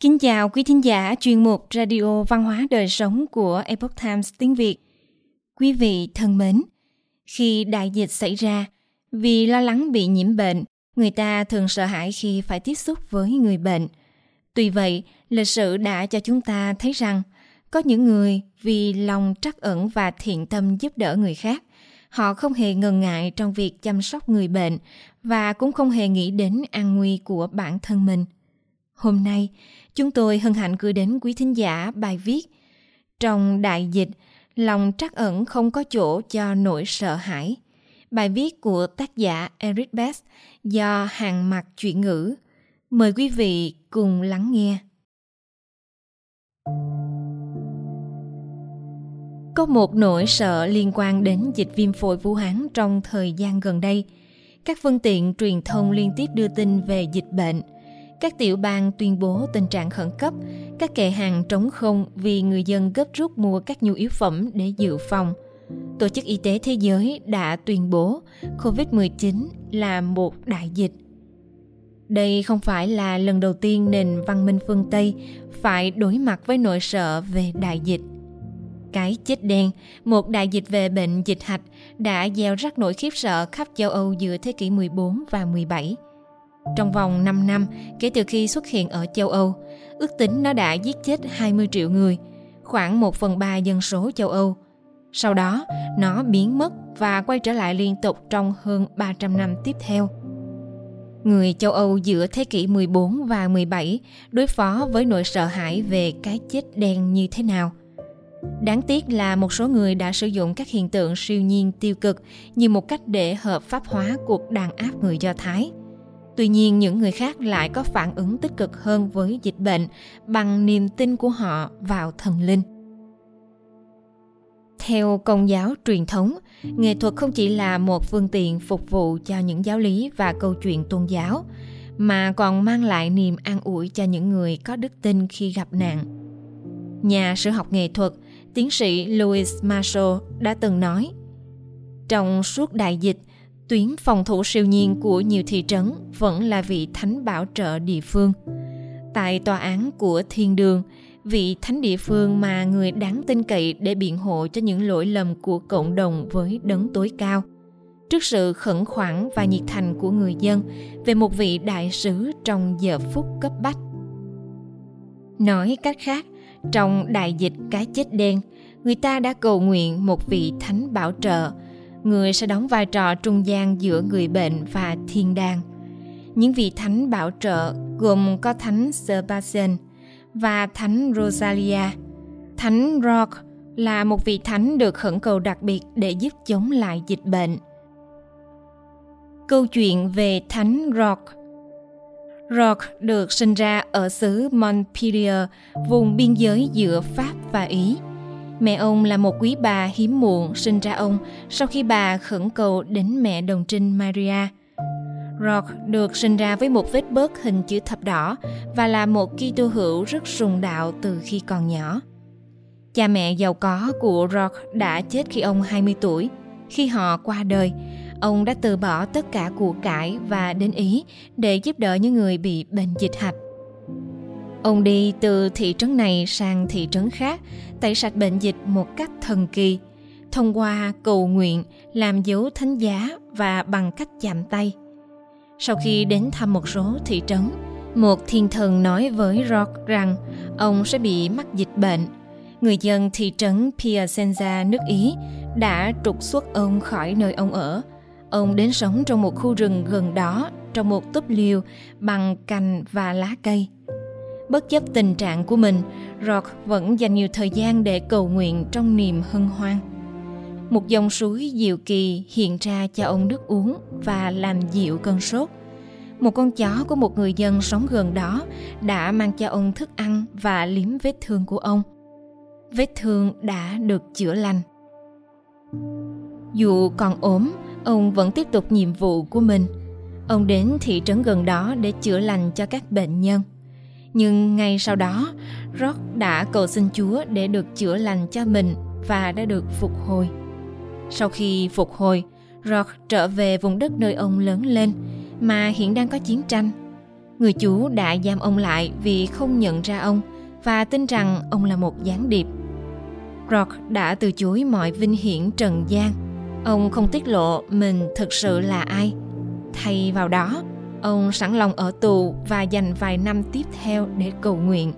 Kính chào quý thính giả chuyên mục Radio Văn hóa Đời Sống của Epoch Times tiếng Việt. Quý vị thân mến, khi đại dịch xảy ra, vì lo lắng bị nhiễm bệnh, người ta thường sợ hãi khi phải tiếp xúc với người bệnh. Tuy vậy, lịch sử đã cho chúng ta thấy rằng có những người vì lòng trắc ẩn và thiện tâm giúp đỡ người khác, họ không hề ngần ngại trong việc chăm sóc người bệnh và cũng không hề nghĩ đến an nguy của bản thân mình. Hôm nay, chúng tôi hân hạnh gửi đến quý thính giả bài viết Trong đại dịch, lòng trắc ẩn không có chỗ cho nỗi sợ hãi. Bài viết của tác giả Eric Best do hàng mặt chuyển ngữ. Mời quý vị cùng lắng nghe. Có một nỗi sợ liên quan đến dịch viêm phổi Vũ Hán trong thời gian gần đây. Các phương tiện truyền thông liên tiếp đưa tin về dịch bệnh. Các tiểu bang tuyên bố tình trạng khẩn cấp, các kệ hàng trống không vì người dân gấp rút mua các nhu yếu phẩm để dự phòng. Tổ chức Y tế Thế giới đã tuyên bố COVID-19 là một đại dịch. Đây không phải là lần đầu tiên nền văn minh phương Tây phải đối mặt với nỗi sợ về đại dịch – cái chết đen, một đại dịch về bệnh dịch hạch đã gieo rắc nỗi khiếp sợ khắp châu Âu giữa thế kỷ 14 và 17. Trong vòng 5 năm kể từ khi xuất hiện ở châu Âu, ước tính nó đã giết chết 20 triệu người, khoảng 1 phần 3 dân số châu Âu. Sau đó, nó biến mất và quay trở lại liên tục trong hơn 300 năm tiếp theo. Người châu Âu giữa thế kỷ 14 và 17 đối phó với nỗi sợ hãi về cái chết đen như thế nào – Đáng tiếc là một số người đã sử dụng các hiện tượng siêu nhiên tiêu cực như một cách để hợp pháp hóa cuộc đàn áp người Do Thái. Tuy nhiên, những người khác lại có phản ứng tích cực hơn với dịch bệnh bằng niềm tin của họ vào thần linh. Theo công giáo truyền thống, nghệ thuật không chỉ là một phương tiện phục vụ cho những giáo lý và câu chuyện tôn giáo, mà còn mang lại niềm an ủi cho những người có đức tin khi gặp nạn. Nhà sử học nghệ thuật – tiến sĩ Louis Marshall đã từng nói trong suốt đại dịch tuyến phòng thủ siêu nhiên của nhiều thị trấn vẫn là vị thánh bảo trợ địa phương. Tại tòa án của thiên đường vị thánh địa phương mà người đáng tin cậy để biện hộ cho những lỗi lầm của cộng đồng với đấng tối cao. Trước sự khẩn khoản và nhiệt thành của người dân về một vị đại sứ trong giờ phút cấp bách. Nói cách khác trong đại dịch cái chết đen, người ta đã cầu nguyện một vị thánh bảo trợ, người sẽ đóng vai trò trung gian giữa người bệnh và thiên đàng. Những vị thánh bảo trợ gồm có thánh Sebastian và thánh Rosalia. Thánh Rock là một vị thánh được khẩn cầu đặc biệt để giúp chống lại dịch bệnh. Câu chuyện về thánh Rock Rock được sinh ra ở xứ Montpellier, vùng biên giới giữa Pháp và Ý. Mẹ ông là một quý bà hiếm muộn sinh ra ông sau khi bà khẩn cầu đến mẹ đồng trinh Maria. Rock được sinh ra với một vết bớt hình chữ thập đỏ và là một Kitô hữu rất sùng đạo từ khi còn nhỏ. Cha mẹ giàu có của Rock đã chết khi ông 20 tuổi. Khi họ qua đời, ông đã từ bỏ tất cả của cải và đến Ý để giúp đỡ những người bị bệnh dịch hạch. Ông đi từ thị trấn này sang thị trấn khác, tẩy sạch bệnh dịch một cách thần kỳ, thông qua cầu nguyện, làm dấu thánh giá và bằng cách chạm tay. Sau khi đến thăm một số thị trấn, một thiên thần nói với Rock rằng ông sẽ bị mắc dịch bệnh. Người dân thị trấn Piacenza nước Ý đã trục xuất ông khỏi nơi ông ở Ông đến sống trong một khu rừng gần đó, trong một túp liều bằng cành và lá cây. Bất chấp tình trạng của mình, Rock vẫn dành nhiều thời gian để cầu nguyện trong niềm hân hoan. Một dòng suối diệu kỳ hiện ra cho ông nước uống và làm dịu cơn sốt. Một con chó của một người dân sống gần đó đã mang cho ông thức ăn và liếm vết thương của ông. Vết thương đã được chữa lành. Dù còn ốm, ông vẫn tiếp tục nhiệm vụ của mình. Ông đến thị trấn gần đó để chữa lành cho các bệnh nhân. Nhưng ngay sau đó, Rock đã cầu xin Chúa để được chữa lành cho mình và đã được phục hồi. Sau khi phục hồi, Rock trở về vùng đất nơi ông lớn lên mà hiện đang có chiến tranh. Người chú đã giam ông lại vì không nhận ra ông và tin rằng ông là một gián điệp. Rock đã từ chối mọi vinh hiển trần gian. Ông không tiết lộ mình thực sự là ai. Thay vào đó, ông sẵn lòng ở tù và dành vài năm tiếp theo để cầu nguyện.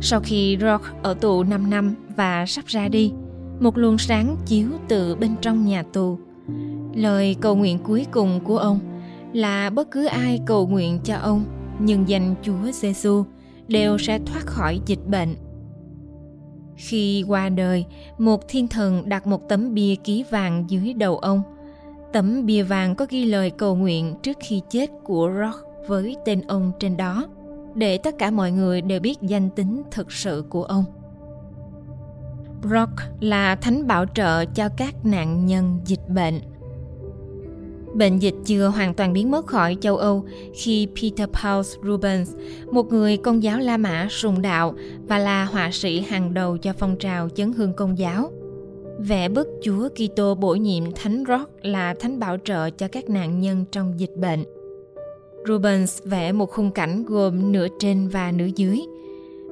Sau khi Rock ở tù 5 năm và sắp ra đi, một luồng sáng chiếu từ bên trong nhà tù. Lời cầu nguyện cuối cùng của ông là bất cứ ai cầu nguyện cho ông nhân danh Chúa Giêsu đều sẽ thoát khỏi dịch bệnh. Khi qua đời, một thiên thần đặt một tấm bia ký vàng dưới đầu ông. Tấm bia vàng có ghi lời cầu nguyện trước khi chết của Rock với tên ông trên đó, để tất cả mọi người đều biết danh tính thực sự của ông. Rock là thánh bảo trợ cho các nạn nhân dịch bệnh. Bệnh dịch chưa hoàn toàn biến mất khỏi châu Âu khi Peter Paul Rubens, một người công giáo La Mã sùng đạo và là họa sĩ hàng đầu cho phong trào chấn hương công giáo, vẽ bức Chúa Kitô bổ nhiệm Thánh Rock là thánh bảo trợ cho các nạn nhân trong dịch bệnh. Rubens vẽ một khung cảnh gồm nửa trên và nửa dưới.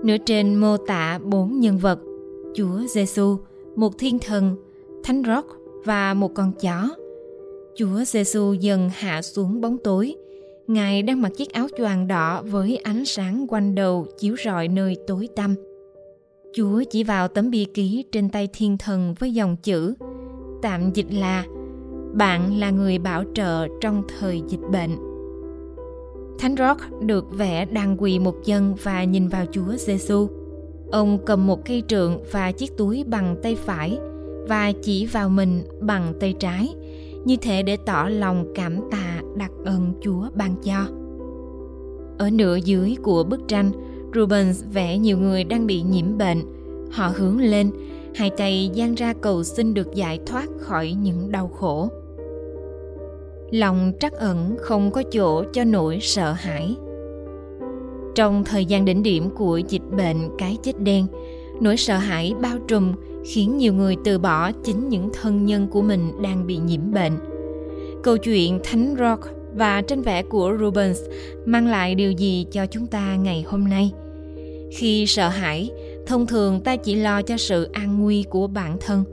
Nửa trên mô tả bốn nhân vật – Chúa Giêsu, một thiên thần, thánh rock và một con chó. Chúa Giêsu dần hạ xuống bóng tối. Ngài đang mặc chiếc áo choàng đỏ với ánh sáng quanh đầu chiếu rọi nơi tối tăm. Chúa chỉ vào tấm bia ký trên tay thiên thần với dòng chữ tạm dịch là bạn là người bảo trợ trong thời dịch bệnh. Thánh Rock được vẽ đang quỳ một chân và nhìn vào Chúa Giêsu. Ông cầm một cây trượng và chiếc túi bằng tay phải và chỉ vào mình bằng tay trái, như thể để tỏ lòng cảm tạ đặc ơn Chúa ban cho. Ở nửa dưới của bức tranh, Rubens vẽ nhiều người đang bị nhiễm bệnh. Họ hướng lên, hai tay dang ra cầu xin được giải thoát khỏi những đau khổ. Lòng trắc ẩn không có chỗ cho nỗi sợ hãi trong thời gian đỉnh điểm của dịch bệnh cái chết đen, nỗi sợ hãi bao trùm khiến nhiều người từ bỏ chính những thân nhân của mình đang bị nhiễm bệnh. Câu chuyện Thánh Rock và tranh vẽ của Rubens mang lại điều gì cho chúng ta ngày hôm nay? Khi sợ hãi, thông thường ta chỉ lo cho sự an nguy của bản thân.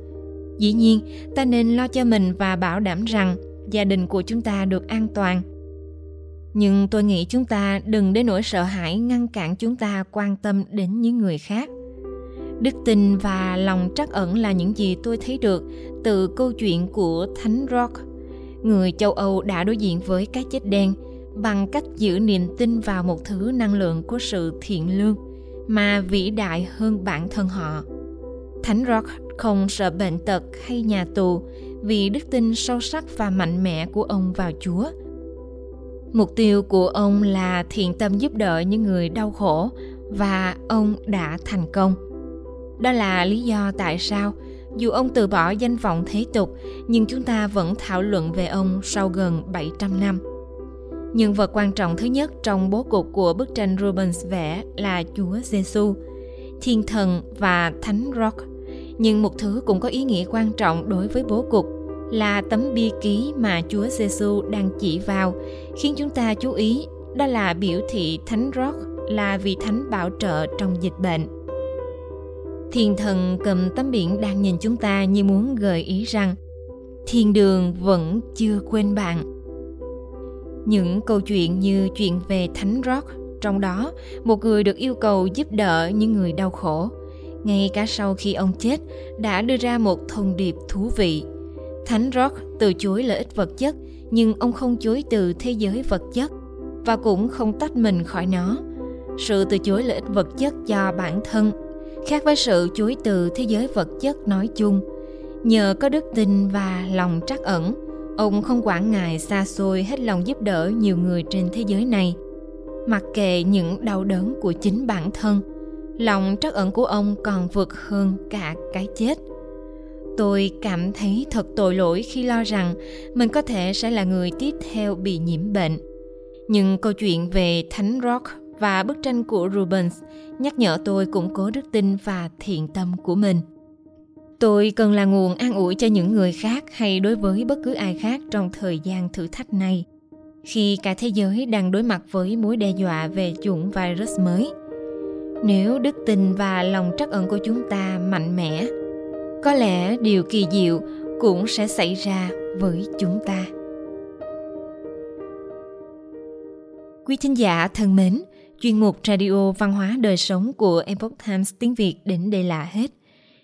Dĩ nhiên, ta nên lo cho mình và bảo đảm rằng gia đình của chúng ta được an toàn. Nhưng tôi nghĩ chúng ta đừng để nỗi sợ hãi ngăn cản chúng ta quan tâm đến những người khác. Đức tin và lòng trắc ẩn là những gì tôi thấy được từ câu chuyện của thánh rock. Người châu âu đã đối diện với cái chết đen bằng cách giữ niềm tin vào một thứ năng lượng của sự thiện lương mà vĩ đại hơn bản thân họ thánh rock không sợ bệnh tật hay nhà tù vì đức tin sâu sắc và mạnh mẽ của ông vào chúa Mục tiêu của ông là thiện tâm giúp đỡ những người đau khổ và ông đã thành công. Đó là lý do tại sao, dù ông từ bỏ danh vọng thế tục, nhưng chúng ta vẫn thảo luận về ông sau gần 700 năm. Nhân vật quan trọng thứ nhất trong bố cục của bức tranh Rubens vẽ là Chúa Giêsu, Thiên thần và Thánh Rock. Nhưng một thứ cũng có ý nghĩa quan trọng đối với bố cục là tấm bia ký mà Chúa Giêsu đang chỉ vào, khiến chúng ta chú ý đó là biểu thị Thánh Rock là vị thánh bảo trợ trong dịch bệnh. Thiên thần cầm tấm biển đang nhìn chúng ta như muốn gợi ý rằng thiên đường vẫn chưa quên bạn. Những câu chuyện như chuyện về Thánh Rock, trong đó một người được yêu cầu giúp đỡ những người đau khổ, ngay cả sau khi ông chết đã đưa ra một thông điệp thú vị – Thánh Rock từ chối lợi ích vật chất, nhưng ông không chối từ thế giới vật chất và cũng không tách mình khỏi nó. Sự từ chối lợi ích vật chất cho bản thân khác với sự chối từ thế giới vật chất nói chung. Nhờ có đức tin và lòng trắc ẩn, ông không quản ngại xa xôi hết lòng giúp đỡ nhiều người trên thế giới này. Mặc kệ những đau đớn của chính bản thân, lòng trắc ẩn của ông còn vượt hơn cả cái chết – tôi cảm thấy thật tội lỗi khi lo rằng mình có thể sẽ là người tiếp theo bị nhiễm bệnh. Nhưng câu chuyện về thánh rock và bức tranh của rubens nhắc nhở tôi củng cố đức tin và thiện tâm của mình tôi cần là nguồn an ủi cho những người khác hay đối với bất cứ ai khác trong thời gian thử thách này khi cả thế giới đang đối mặt với mối đe dọa về chủng virus mới. Nếu đức tin và lòng trắc ẩn của chúng ta mạnh mẽ, có lẽ điều kỳ diệu cũng sẽ xảy ra với chúng ta. Quý thính giả thân mến, chuyên mục Radio Văn hóa Đời Sống của Epoch Times tiếng Việt đến đây là hết.